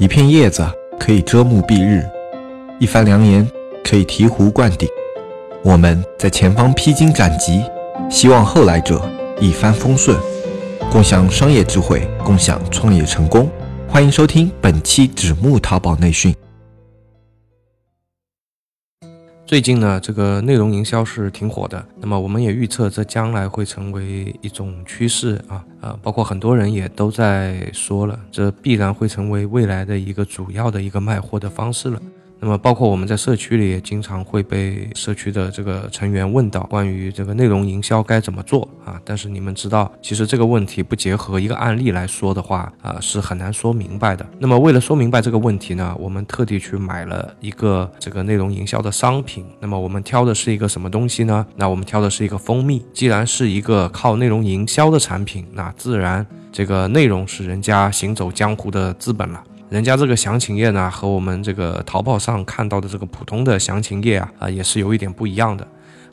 一片叶子可以遮目蔽日，一番良言可以醍醐灌顶。我们在前方披荆斩棘，希望后来者一帆风顺，共享商业智慧，共享创业成功。欢迎收听本期纸木淘宝内训。最近呢，这个内容营销是挺火的，那么我们也预测这将来会成为一种趋势啊啊，包括很多人也都在说了，这必然会成为未来的一个主要的一个卖货的方式了。那么，包括我们在社区里也经常会被社区的这个成员问到关于这个内容营销该怎么做啊？但是你们知道，其实这个问题不结合一个案例来说的话啊，是很难说明白的。那么，为了说明白这个问题呢，我们特地去买了一个这个内容营销的商品。那么，我们挑的是一个什么东西呢？那我们挑的是一个蜂蜜。既然是一个靠内容营销的产品，那自然这个内容是人家行走江湖的资本了。人家这个详情页呢，和我们这个淘宝上看到的这个普通的详情页啊，啊也是有一点不一样的。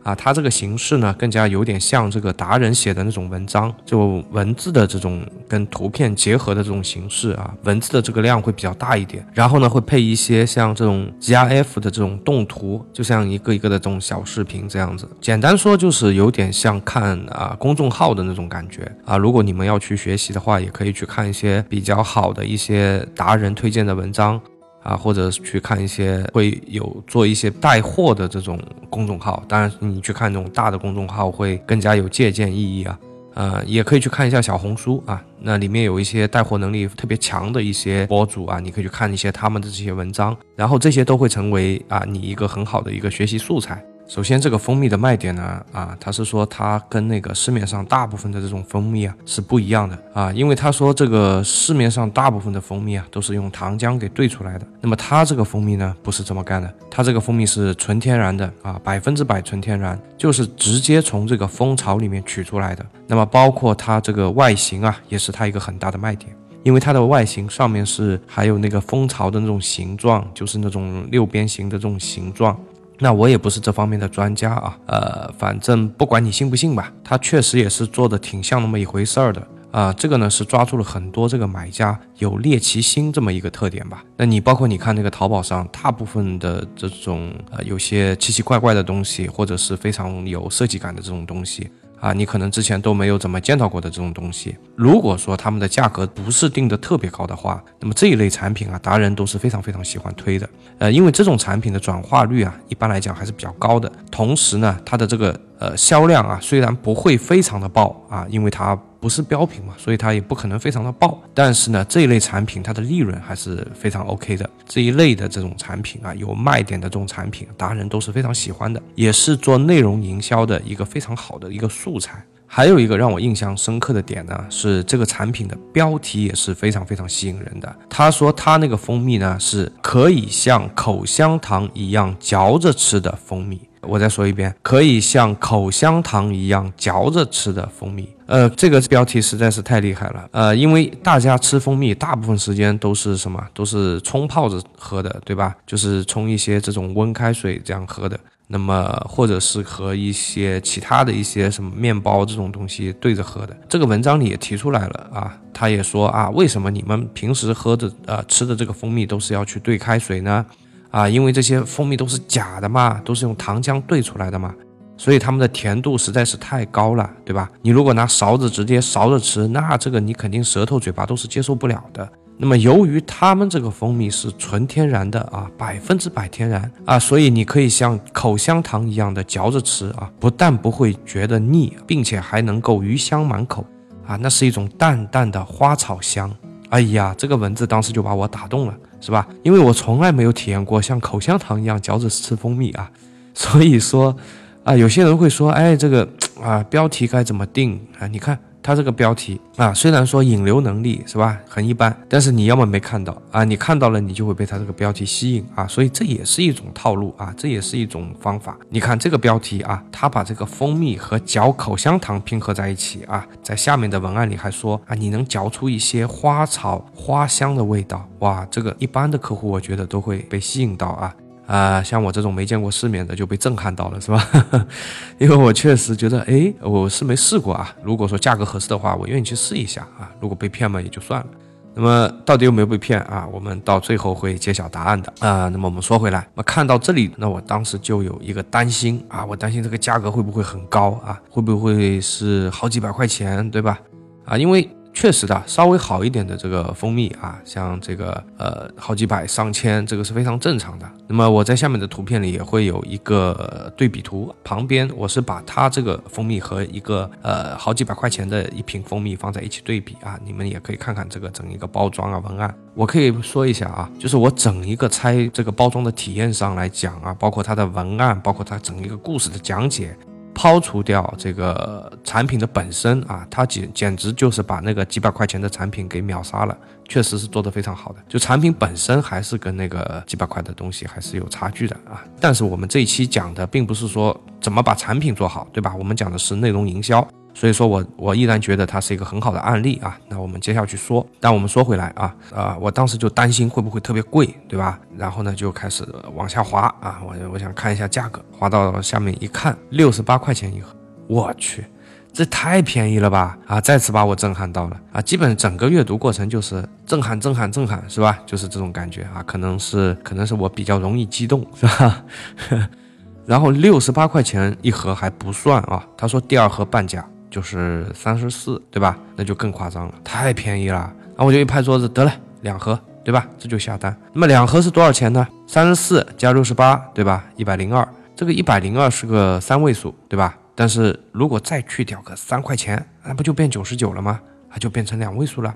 啊，它这个形式呢，更加有点像这个达人写的那种文章，就文字的这种跟图片结合的这种形式啊，文字的这个量会比较大一点，然后呢，会配一些像这种 GIF 的这种动图，就像一个一个的这种小视频这样子。简单说就是有点像看啊公众号的那种感觉啊。如果你们要去学习的话，也可以去看一些比较好的一些达人推荐的文章。啊，或者去看一些会有做一些带货的这种公众号，当然你去看这种大的公众号会更加有借鉴意义啊。呃，也可以去看一下小红书啊，那里面有一些带货能力特别强的一些博主啊，你可以去看一些他们的这些文章，然后这些都会成为啊你一个很好的一个学习素材。首先，这个蜂蜜的卖点呢，啊，他是说它跟那个市面上大部分的这种蜂蜜啊是不一样的啊，因为他说这个市面上大部分的蜂蜜啊都是用糖浆给兑出来的，那么它这个蜂蜜呢不是这么干的，它这个蜂蜜是纯天然的啊，百分之百纯天然，就是直接从这个蜂巢里面取出来的。那么包括它这个外形啊，也是它一个很大的卖点，因为它的外形上面是还有那个蜂巢的那种形状，就是那种六边形的这种形状。那我也不是这方面的专家啊，呃，反正不管你信不信吧，他确实也是做的挺像那么一回事儿的啊。这个呢是抓住了很多这个买家有猎奇心这么一个特点吧。那你包括你看那个淘宝上，大部分的这种呃有些奇奇怪怪的东西，或者是非常有设计感的这种东西。啊，你可能之前都没有怎么见到过的这种东西，如果说他们的价格不是定的特别高的话，那么这一类产品啊，达人都是非常非常喜欢推的。呃，因为这种产品的转化率啊，一般来讲还是比较高的，同时呢，它的这个。呃，销量啊，虽然不会非常的爆啊，因为它不是标品嘛，所以它也不可能非常的爆。但是呢，这一类产品它的利润还是非常 OK 的。这一类的这种产品啊，有卖点的这种产品，达人都是非常喜欢的，也是做内容营销的一个非常好的一个素材。还有一个让我印象深刻的点呢，是这个产品的标题也是非常非常吸引人的。他说他那个蜂蜜呢，是可以像口香糖一样嚼着吃的蜂蜜。我再说一遍，可以像口香糖一样嚼着吃的蜂蜜。呃，这个标题实在是太厉害了。呃，因为大家吃蜂蜜大部分时间都是什么？都是冲泡着喝的，对吧？就是冲一些这种温开水这样喝的。那么，或者是和一些其他的一些什么面包这种东西对着喝的。这个文章里也提出来了啊，他也说啊，为什么你们平时喝的呃吃的这个蜂蜜都是要去兑开水呢？啊，因为这些蜂蜜都是假的嘛，都是用糖浆兑出来的嘛，所以它们的甜度实在是太高了，对吧？你如果拿勺子直接勺着吃，那这个你肯定舌头、嘴巴都是接受不了的。那么由于它们这个蜂蜜是纯天然的啊，百分之百天然啊，所以你可以像口香糖一样的嚼着吃啊，不但不会觉得腻，并且还能够余香满口啊，那是一种淡淡的花草香。哎呀，这个文字当时就把我打动了。是吧？因为我从来没有体验过像口香糖一样嚼着吃蜂蜜啊，所以说，啊，有些人会说，哎，这个啊，标题该怎么定啊？你看。它这个标题啊，虽然说引流能力是吧很一般，但是你要么没看到啊，你看到了你就会被它这个标题吸引啊，所以这也是一种套路啊，这也是一种方法。你看这个标题啊，它把这个蜂蜜和嚼口香糖拼合在一起啊，在下面的文案里还说啊，你能嚼出一些花草花香的味道，哇，这个一般的客户我觉得都会被吸引到啊。啊，像我这种没见过世面的就被震撼到了，是吧？因为我确实觉得，哎，我是没试过啊。如果说价格合适的话，我愿意去试一下啊。如果被骗嘛也就算了。那么到底有没有被骗啊？我们到最后会揭晓答案的啊。那么我们说回来，那看到这里，那我当时就有一个担心啊，我担心这个价格会不会很高啊？会不会是好几百块钱，对吧？啊，因为。确实的，稍微好一点的这个蜂蜜啊，像这个呃好几百上千，这个是非常正常的。那么我在下面的图片里也会有一个对比图，旁边我是把它这个蜂蜜和一个呃好几百块钱的一瓶蜂蜜放在一起对比啊，你们也可以看看这个整一个包装啊文案。我可以说一下啊，就是我整一个拆这个包装的体验上来讲啊，包括它的文案，包括它整一个故事的讲解。抛除掉这个产品的本身啊，它简简直就是把那个几百块钱的产品给秒杀了，确实是做得非常好的。就产品本身还是跟那个几百块的东西还是有差距的啊。但是我们这一期讲的并不是说怎么把产品做好，对吧？我们讲的是内容营销。所以说我我依然觉得它是一个很好的案例啊。那我们接下去说，但我们说回来啊，啊，我当时就担心会不会特别贵，对吧？然后呢就开始往下滑啊，我我想看一下价格，滑到下面一看，六十八块钱一盒，我去，这太便宜了吧？啊，再次把我震撼到了啊！基本整个阅读过程就是震撼、震撼、震撼，是吧？就是这种感觉啊，可能是可能是我比较容易激动，是吧？然后六十八块钱一盒还不算啊，他说第二盒半价。就是三十四，对吧？那就更夸张了，太便宜了。然后我就一拍桌子，得了，两盒，对吧？这就下单。那么两盒是多少钱呢？三十四加六十八，对吧？一百零二。这个一百零二是个三位数，对吧？但是如果再去掉个三块钱，那不就变九十九了吗？它就变成两位数了。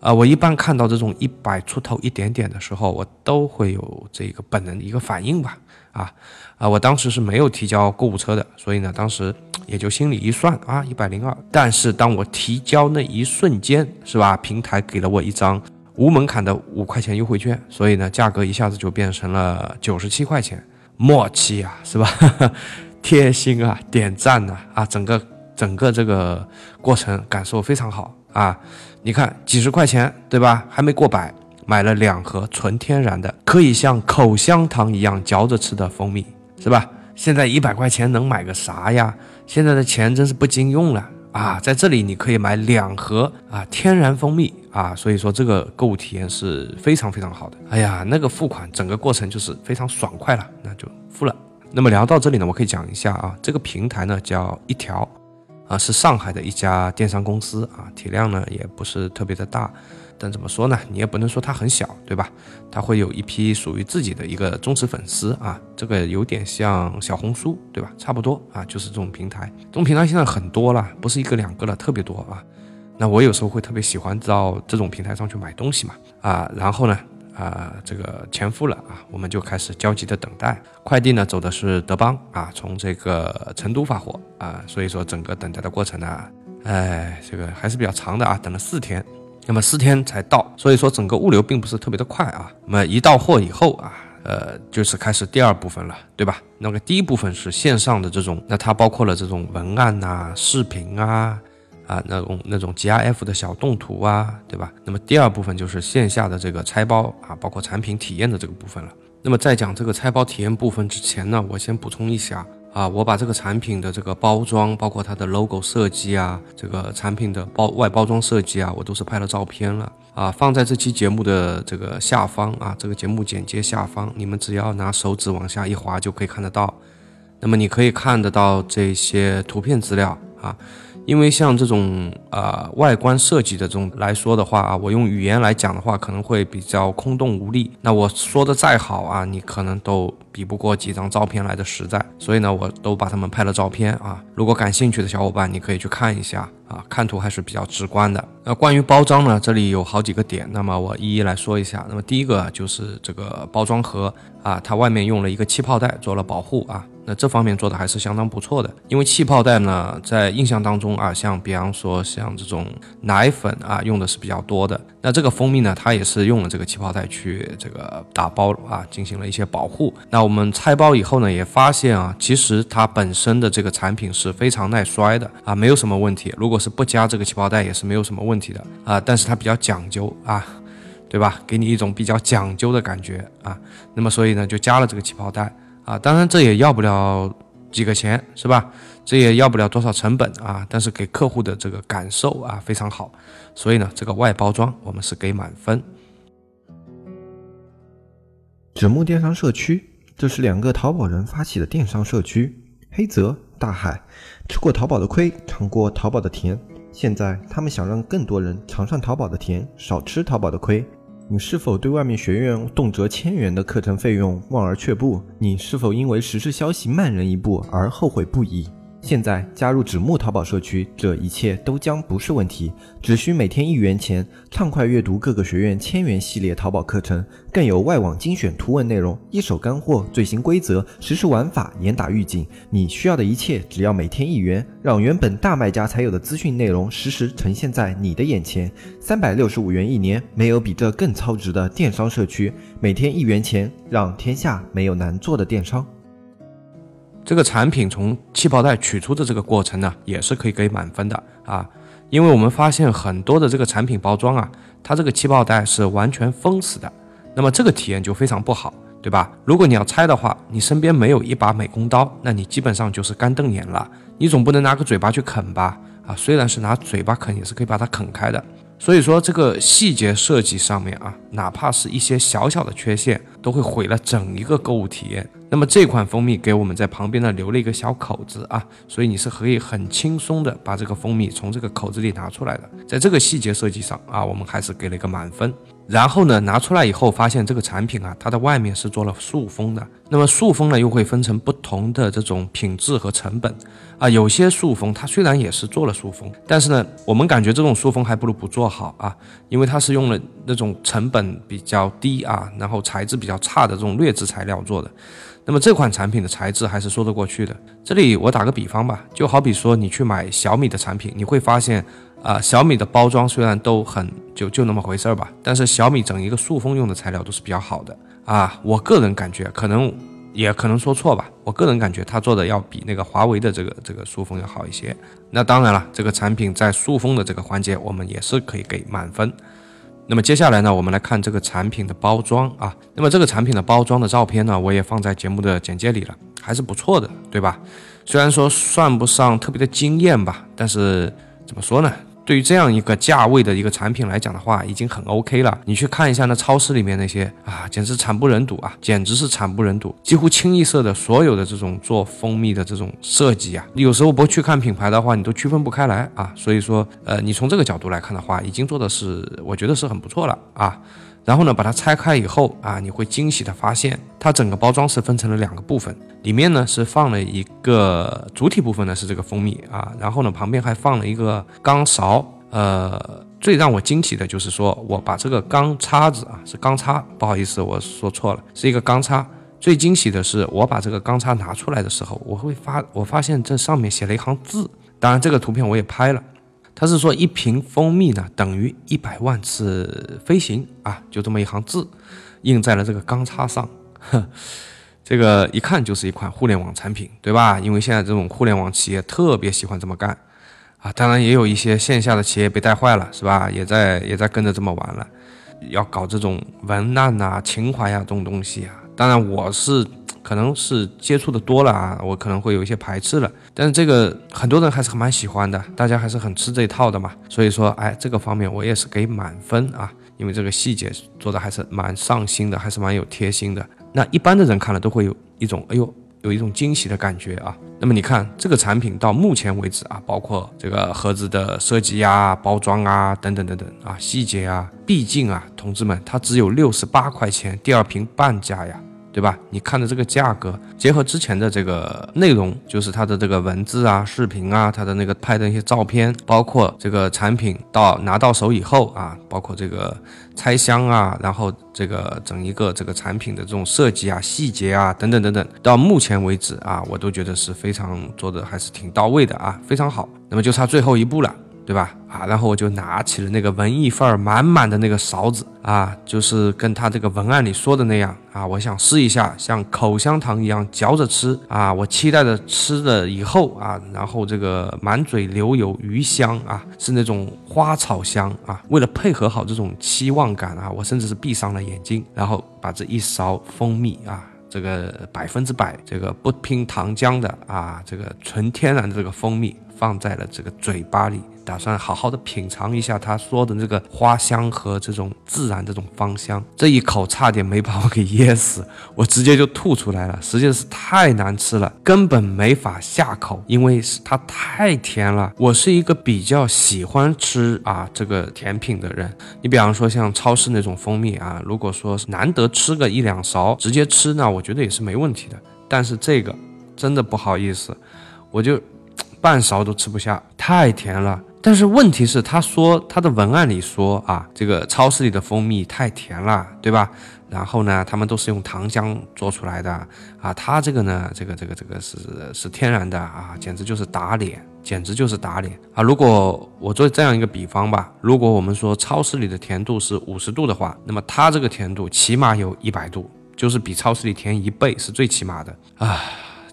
啊，我一般看到这种一百出头一点点的时候，我都会有这个本能一个反应吧。啊啊，我当时是没有提交购物车的，所以呢，当时。也就心里一算啊，一百零二。但是当我提交那一瞬间，是吧？平台给了我一张无门槛的五块钱优惠券，所以呢，价格一下子就变成了九十七块钱。默契啊，是吧？贴心啊，点赞呐啊！整个整个这个过程感受非常好啊！你看几十块钱，对吧？还没过百，买了两盒纯天然的，可以像口香糖一样嚼着吃的蜂蜜，是吧？现在一百块钱能买个啥呀？现在的钱真是不经用了啊！在这里你可以买两盒啊天然蜂蜜啊，所以说这个购物体验是非常非常好的。哎呀，那个付款整个过程就是非常爽快了，那就付了。那么聊到这里呢，我可以讲一下啊，这个平台呢叫一条，啊是上海的一家电商公司啊，体量呢也不是特别的大。但怎么说呢？你也不能说它很小，对吧？它会有一批属于自己的一个忠实粉丝啊，这个有点像小红书，对吧？差不多啊，就是这种平台。这种平台现在很多了，不是一个两个了，特别多啊。那我有时候会特别喜欢到这种平台上去买东西嘛，啊，然后呢，啊，这个前夫了啊，我们就开始焦急的等待。快递呢走的是德邦啊，从这个成都发货啊，所以说整个等待的过程呢，哎，这个还是比较长的啊，等了四天。那么四天才到，所以说整个物流并不是特别的快啊。那么一到货以后啊，呃，就是开始第二部分了，对吧？那个第一部分是线上的这种，那它包括了这种文案呐、视频啊，啊那种那种 GIF 的小动图啊，对吧？那么第二部分就是线下的这个拆包啊，包括产品体验的这个部分了。那么在讲这个拆包体验部分之前呢，我先补充一下。啊，我把这个产品的这个包装，包括它的 logo 设计啊，这个产品的包外包装设计啊，我都是拍了照片了啊，放在这期节目的这个下方啊，这个节目简介下方，你们只要拿手指往下一滑就可以看得到。那么你可以看得到这些图片资料啊。因为像这种呃外观设计的这种来说的话啊，我用语言来讲的话，可能会比较空洞无力。那我说的再好啊，你可能都比不过几张照片来的实在。所以呢，我都把他们拍了照片啊。如果感兴趣的小伙伴，你可以去看一下啊，看图还是比较直观的。那关于包装呢，这里有好几个点，那么我一一来说一下。那么第一个就是这个包装盒啊，它外面用了一个气泡袋做了保护啊。那这方面做的还是相当不错的，因为气泡袋呢，在印象当中啊，像比方说像这种奶粉啊，用的是比较多的。那这个蜂蜜呢，它也是用了这个气泡袋去这个打包啊，进行了一些保护。那我们拆包以后呢，也发现啊，其实它本身的这个产品是非常耐摔的啊，没有什么问题。如果是不加这个气泡袋，也是没有什么问题的啊。但是它比较讲究啊，对吧？给你一种比较讲究的感觉啊。那么所以呢，就加了这个气泡袋。啊，当然这也要不了几个钱，是吧？这也要不了多少成本啊，但是给客户的这个感受啊非常好，所以呢，这个外包装我们是给满分。纸木电商社区，这是两个淘宝人发起的电商社区。黑泽、大海吃过淘宝的亏，尝过淘宝的甜，现在他们想让更多人尝上淘宝的甜，少吃淘宝的亏。你是否对外面学院动辄千元的课程费用望而却步？你是否因为时事消息慢人一步而后悔不已？现在加入纸木淘宝社区，这一切都将不是问题。只需每天一元钱，畅快阅读各个学院千元系列淘宝课程，更有外网精选图文内容，一手干货，最新规则，实时玩法，严打预警。你需要的一切，只要每天一元，让原本大卖家才有的资讯内容实时呈现在你的眼前。三百六十五元一年，没有比这更超值的电商社区。每天一元钱，让天下没有难做的电商。这个产品从气泡袋取出的这个过程呢，也是可以给满分的啊，因为我们发现很多的这个产品包装啊，它这个气泡袋是完全封死的，那么这个体验就非常不好，对吧？如果你要拆的话，你身边没有一把美工刀，那你基本上就是干瞪眼了，你总不能拿个嘴巴去啃吧？啊，虽然是拿嘴巴啃，也是可以把它啃开的。所以说，这个细节设计上面啊，哪怕是一些小小的缺陷，都会毁了整一个购物体验。那么这款蜂蜜给我们在旁边呢留了一个小口子啊，所以你是可以很轻松的把这个蜂蜜从这个口子里拿出来的。在这个细节设计上啊，我们还是给了一个满分。然后呢，拿出来以后发现这个产品啊，它的外面是做了塑封的。那么塑封呢，又会分成不同的这种品质和成本啊。有些塑封它虽然也是做了塑封，但是呢，我们感觉这种塑封还不如不做好啊，因为它是用了那种成本比较低啊，然后材质比较差的这种劣质材料做的。那么这款产品的材质还是说得过去的。这里我打个比方吧，就好比说你去买小米的产品，你会发现。啊，小米的包装虽然都很就就那么回事儿吧，但是小米整一个塑封用的材料都是比较好的啊。我个人感觉，可能也可能说错吧。我个人感觉，它做的要比那个华为的这个这个塑封要好一些。那当然了，这个产品在塑封的这个环节，我们也是可以给满分。那么接下来呢，我们来看这个产品的包装啊。那么这个产品的包装的照片呢，我也放在节目的简介里了，还是不错的，对吧？虽然说算不上特别的惊艳吧，但是怎么说呢？对于这样一个价位的一个产品来讲的话，已经很 OK 了。你去看一下那超市里面那些啊，简直惨不忍睹啊，简直是惨不忍睹。几乎清一色的所有的这种做蜂蜜的这种设计啊，有时候不去看品牌的话，你都区分不开来啊。所以说，呃，你从这个角度来看的话，已经做的是，我觉得是很不错了啊。然后呢，把它拆开以后啊，你会惊喜的发现，它整个包装是分成了两个部分，里面呢是放了一个主体部分呢是这个蜂蜜啊，然后呢旁边还放了一个钢勺，呃，最让我惊喜的就是说我把这个钢叉子啊是钢叉，不好意思我说错了，是一个钢叉。最惊喜的是我把这个钢叉拿出来的时候，我会发我发现这上面写了一行字，当然这个图片我也拍了。他是说一瓶蜂蜜呢等于一百万次飞行啊，就这么一行字，印在了这个钢叉上。这个一看就是一款互联网产品，对吧？因为现在这种互联网企业特别喜欢这么干啊。当然也有一些线下的企业被带坏了，是吧？也在也在跟着这么玩了，要搞这种文案呐、情怀呀这种东西啊。当然我是。可能是接触的多了啊，我可能会有一些排斥了。但是这个很多人还是蛮喜欢的，大家还是很吃这一套的嘛。所以说，哎，这个方面我也是给满分啊，因为这个细节做的还是蛮上心的，还是蛮有贴心的。那一般的人看了都会有一种哎呦，有一种惊喜的感觉啊。那么你看这个产品到目前为止啊，包括这个盒子的设计呀、包装啊等等等等啊，细节啊，毕竟啊，同志们，它只有六十八块钱，第二瓶半价呀。对吧？你看的这个价格，结合之前的这个内容，就是它的这个文字啊、视频啊，它的那个拍的一些照片，包括这个产品到拿到手以后啊，包括这个拆箱啊，然后这个整一个这个产品的这种设计啊、细节啊等等等等，到目前为止啊，我都觉得是非常做的还是挺到位的啊，非常好。那么就差最后一步了。对吧？啊，然后我就拿起了那个文艺范儿满满的那个勺子啊，就是跟他这个文案里说的那样啊，我想试一下像口香糖一样嚼着吃啊，我期待着吃了以后啊，然后这个满嘴留有余香啊，是那种花草香啊。为了配合好这种期望感啊，我甚至是闭上了眼睛，然后把这一勺蜂蜜啊这个百分之百这个不拼糖浆的啊，这个纯天然的这个蜂蜜放在了这个嘴巴里。打算好好的品尝一下他说的这个花香和这种自然这种芳香，这一口差点没把我给噎死，我直接就吐出来了，实在是太难吃了，根本没法下口，因为是它太甜了。我是一个比较喜欢吃啊这个甜品的人，你比方说像超市那种蜂蜜啊，如果说难得吃个一两勺直接吃那，我觉得也是没问题的。但是这个真的不好意思，我就半勺都吃不下，太甜了。但是问题是，他说他的文案里说啊，这个超市里的蜂蜜太甜了，对吧？然后呢，他们都是用糖浆做出来的啊，他这个呢，这个这个这个是是天然的啊，简直就是打脸，简直就是打脸啊！如果我做这样一个比方吧，如果我们说超市里的甜度是五十度的话，那么它这个甜度起码有一百度，就是比超市里甜一倍是最起码的啊，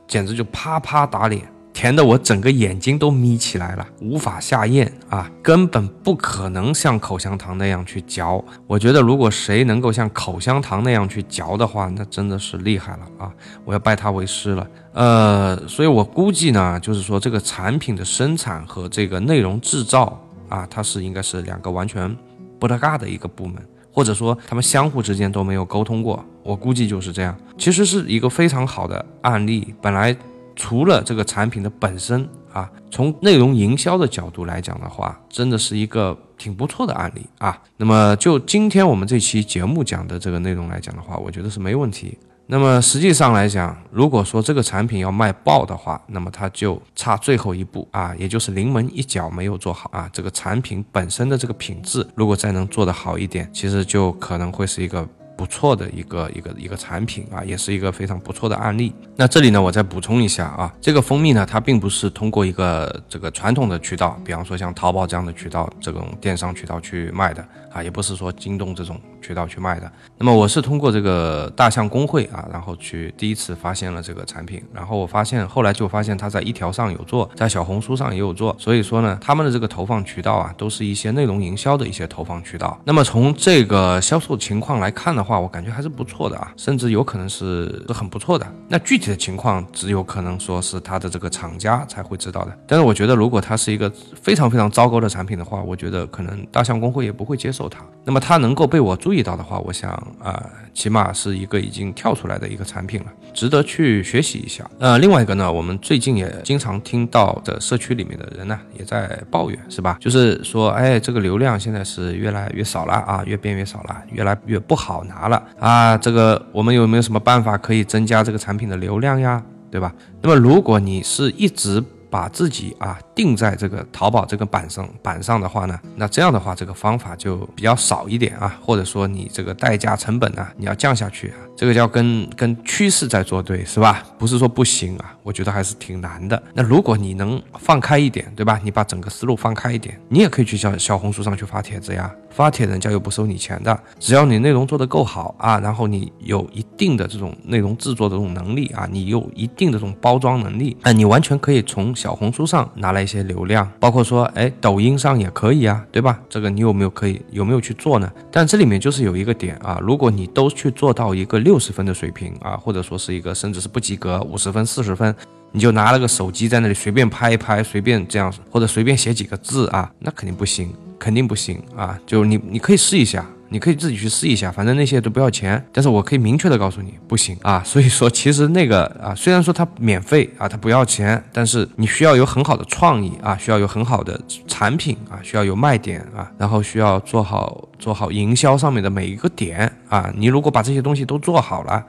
简直就啪啪打脸。甜的我整个眼睛都眯起来了，无法下咽啊，根本不可能像口香糖那样去嚼。我觉得如果谁能够像口香糖那样去嚼的话，那真的是厉害了啊！我要拜他为师了。呃，所以我估计呢，就是说这个产品的生产和这个内容制造啊，它是应该是两个完全不搭嘎的一个部门，或者说他们相互之间都没有沟通过。我估计就是这样。其实是一个非常好的案例，本来。除了这个产品的本身啊，从内容营销的角度来讲的话，真的是一个挺不错的案例啊。那么就今天我们这期节目讲的这个内容来讲的话，我觉得是没问题。那么实际上来讲，如果说这个产品要卖爆的话，那么它就差最后一步啊，也就是临门一脚没有做好啊。这个产品本身的这个品质，如果再能做得好一点，其实就可能会是一个。不错的一个一个一个产品啊，也是一个非常不错的案例。那这里呢，我再补充一下啊，这个蜂蜜呢，它并不是通过一个这个传统的渠道，比方说像淘宝这样的渠道，这种电商渠道去卖的啊，也不是说京东这种。渠道去卖的，那么我是通过这个大象公会啊，然后去第一次发现了这个产品，然后我发现后来就发现他在一条上有做，在小红书上也有做，所以说呢，他们的这个投放渠道啊，都是一些内容营销的一些投放渠道。那么从这个销售情况来看的话，我感觉还是不错的啊，甚至有可能是是很不错的。那具体的情况只有可能说是他的这个厂家才会知道的。但是我觉得，如果它是一个非常非常糟糕的产品的话，我觉得可能大象公会也不会接受它。那么它能够被我注意到的话，我想啊，起码是一个已经跳出来的一个产品了，值得去学习一下。呃，另外一个呢，我们最近也经常听到的社区里面的人呢，也在抱怨，是吧？就是说，哎，这个流量现在是越来越少了啊，越变越少了，越来越不好拿了啊。这个我们有没有什么办法可以增加这个产品的流量呀？对吧？那么如果你是一直把自己啊定在这个淘宝这个板上板上的话呢，那这样的话这个方法就比较少一点啊，或者说你这个代价成本呢你要降下去啊，这个叫跟跟趋势在作对是吧？不是说不行啊，我觉得还是挺难的。那如果你能放开一点，对吧？你把整个思路放开一点，你也可以去小小红书上去发帖子呀。发帖人家又不收你钱的，只要你内容做得够好啊，然后你有一定的这种内容制作的这种能力啊，你有一定的这种包装能力，哎，你完全可以从小红书上拿来一些流量，包括说，哎，抖音上也可以啊，对吧？这个你有没有可以有没有去做呢？但这里面就是有一个点啊，如果你都去做到一个六十分的水平啊，或者说是一个甚至是不及格五十分、四十分，你就拿了个手机在那里随便拍一拍，随便这样或者随便写几个字啊，那肯定不行。肯定不行啊！就你，你可以试一下，你可以自己去试一下，反正那些都不要钱。但是我可以明确的告诉你，不行啊！所以说，其实那个啊，虽然说它免费啊，它不要钱，但是你需要有很好的创意啊，需要有很好的产品啊，需要有卖点啊，然后需要做好做好营销上面的每一个点啊。你如果把这些东西都做好了。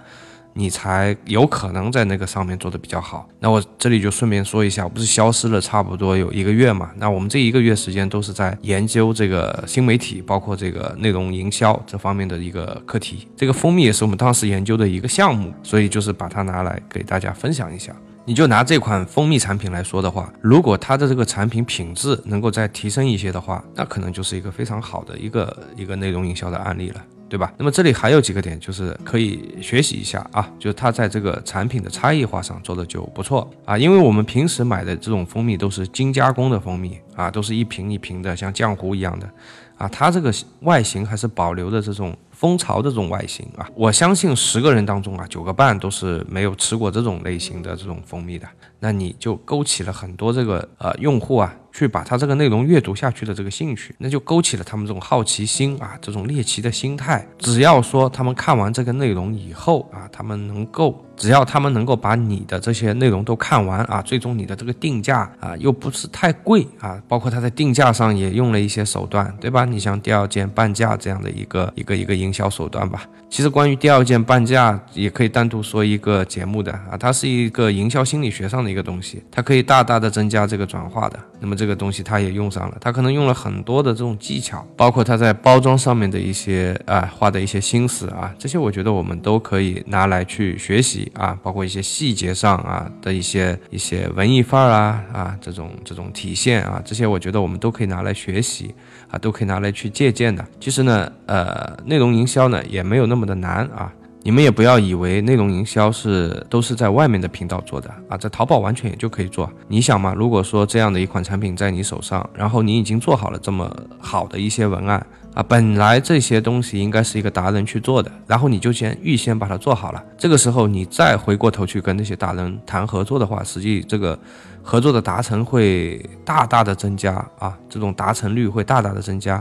你才有可能在那个上面做的比较好。那我这里就顺便说一下，我不是消失了差不多有一个月嘛？那我们这一个月时间都是在研究这个新媒体，包括这个内容营销这方面的一个课题。这个蜂蜜也是我们当时研究的一个项目，所以就是把它拿来给大家分享一下。你就拿这款蜂蜜产品来说的话，如果它的这个产品品质能够再提升一些的话，那可能就是一个非常好的一个一个内容营销的案例了。对吧？那么这里还有几个点，就是可以学习一下啊，就是它在这个产品的差异化上做的就不错啊，因为我们平时买的这种蜂蜜都是精加工的蜂蜜啊，都是一瓶一瓶的，像浆糊一样的啊，它这个外形还是保留的这种蜂巢的这种外形啊。我相信十个人当中啊，九个半都是没有吃过这种类型的这种蜂蜜的。那你就勾起了很多这个呃用户啊。去把他这个内容阅读下去的这个兴趣，那就勾起了他们这种好奇心啊，这种猎奇的心态。只要说他们看完这个内容以后啊，他们能够。只要他们能够把你的这些内容都看完啊，最终你的这个定价啊又不是太贵啊，包括他在定价上也用了一些手段，对吧？你像第二件半价这样的一个一个一个营销手段吧。其实关于第二件半价也可以单独说一个节目的啊，它是一个营销心理学上的一个东西，它可以大大的增加这个转化的。那么这个东西它也用上了，它可能用了很多的这种技巧，包括它在包装上面的一些啊花的一些心思啊，这些我觉得我们都可以拿来去学习。啊，包括一些细节上啊的一些一些文艺范儿啊啊这种这种体现啊，这些我觉得我们都可以拿来学习啊，都可以拿来去借鉴的。其实呢，呃，内容营销呢也没有那么的难啊，你们也不要以为内容营销是都是在外面的频道做的啊，在淘宝完全也就可以做。你想嘛，如果说这样的一款产品在你手上，然后你已经做好了这么好的一些文案。啊，本来这些东西应该是一个达人去做的，然后你就先预先把它做好了。这个时候你再回过头去跟那些达人谈合作的话，实际这个合作的达成会大大的增加啊，这种达成率会大大的增加。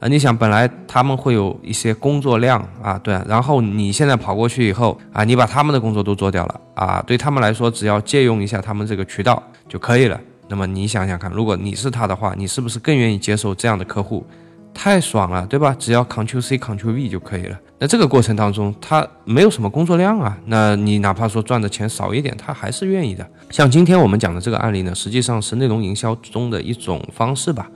啊，你想本来他们会有一些工作量啊，对，然后你现在跑过去以后啊，你把他们的工作都做掉了啊，对他们来说只要借用一下他们这个渠道就可以了。那么你想想看，如果你是他的话，你是不是更愿意接受这样的客户？太爽了，对吧？只要 Ctrl C Ctrl V 就可以了。那这个过程当中，他没有什么工作量啊。那你哪怕说赚的钱少一点，他还是愿意的。像今天我们讲的这个案例呢，实际上是内容营销中的一种方式吧，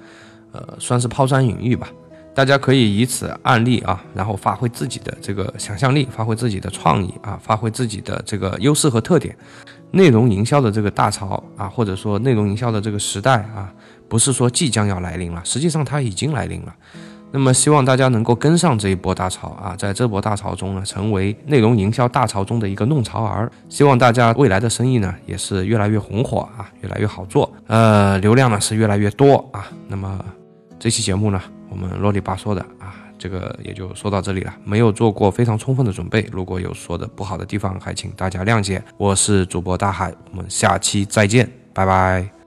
呃，算是抛砖引玉吧。大家可以以此案例啊，然后发挥自己的这个想象力，发挥自己的创意啊，发挥自己的这个优势和特点。内容营销的这个大潮啊，或者说内容营销的这个时代啊。不是说即将要来临了，实际上它已经来临了。那么希望大家能够跟上这一波大潮啊，在这波大潮中呢，成为内容营销大潮中的一个弄潮儿。希望大家未来的生意呢，也是越来越红火啊，越来越好做，呃，流量呢是越来越多啊。那么这期节目呢，我们啰里吧嗦的啊，这个也就说到这里了，没有做过非常充分的准备，如果有说的不好的地方，还请大家谅解。我是主播大海，我们下期再见，拜拜。